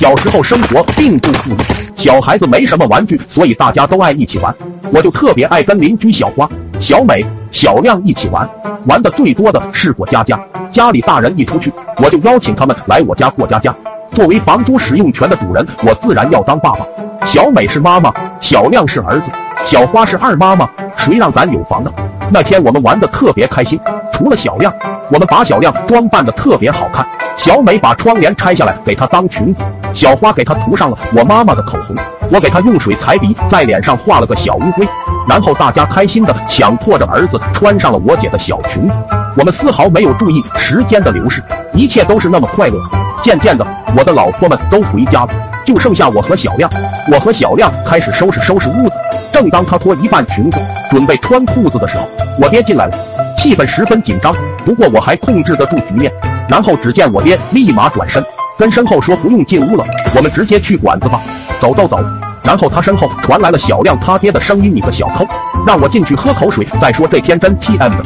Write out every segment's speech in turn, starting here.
小时候生活并不富裕，小孩子没什么玩具，所以大家都爱一起玩。我就特别爱跟邻居小花、小美、小亮一起玩，玩的最多的是过家家。家里大人一出去，我就邀请他们来我家过家家。作为房租使用权的主人，我自然要当爸爸。小美是妈妈，小亮是儿子，小花是二妈妈。谁让咱有房呢？那天我们玩的特别开心，除了小亮，我们把小亮装扮的特别好看。小美把窗帘拆下来给他当裙子，小花给他涂上了我妈妈的口红，我给他用水彩笔在脸上画了个小乌龟，然后大家开心的强迫着儿子穿上了我姐的小裙子。我们丝毫没有注意时间的流逝，一切都是那么快乐。渐渐的，我的老婆们都回家了，就剩下我和小亮。我和小亮开始收拾收拾屋子，正当他脱一半裙子准备穿裤子的时候，我爹进来了，气氛十分紧张。不过我还控制得住局面。然后只见我爹立马转身，跟身后说：“不用进屋了，我们直接去馆子吧，走走走。”然后他身后传来了小亮他爹的声音：“你个小偷，让我进去喝口水再说。”这天真 T M 的，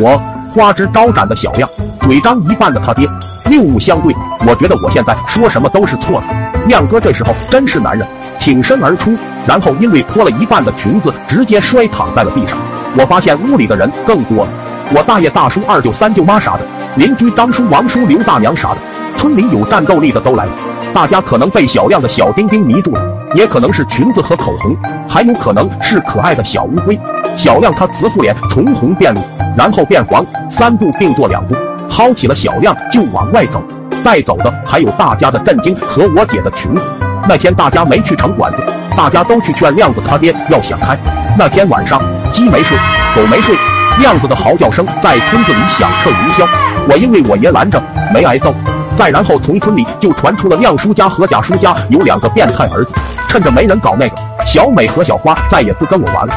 我花枝招展的小亮，嘴张一半的他爹，六目相对。我觉得我现在说什么都是错的。亮哥这时候真是男人，挺身而出，然后因为脱了一半的裙子，直接摔躺在了地上。我发现屋里的人更多了，我大爷、大叔、二舅、三舅妈啥的。邻居张叔、王叔、刘大娘啥的，村里有战斗力的都来了。大家可能被小亮的小丁丁迷住了，也可能是裙子和口红，还有可能是可爱的小乌龟。小亮他慈父脸从红变绿，然后变黄，三步并作两步，薅起了小亮就往外走。带走的还有大家的震惊和我姐的裙子。那天大家没去城管子，大家都去劝亮子他爹要想开。那天晚上，鸡没睡，狗没睡，亮子的嚎叫声在村子里响彻云霄。我因为我爷拦着没挨揍，再然后从村里就传出了亮叔家和贾叔家有两个变态儿子，趁着没人搞那个，小美和小花再也不跟我玩了。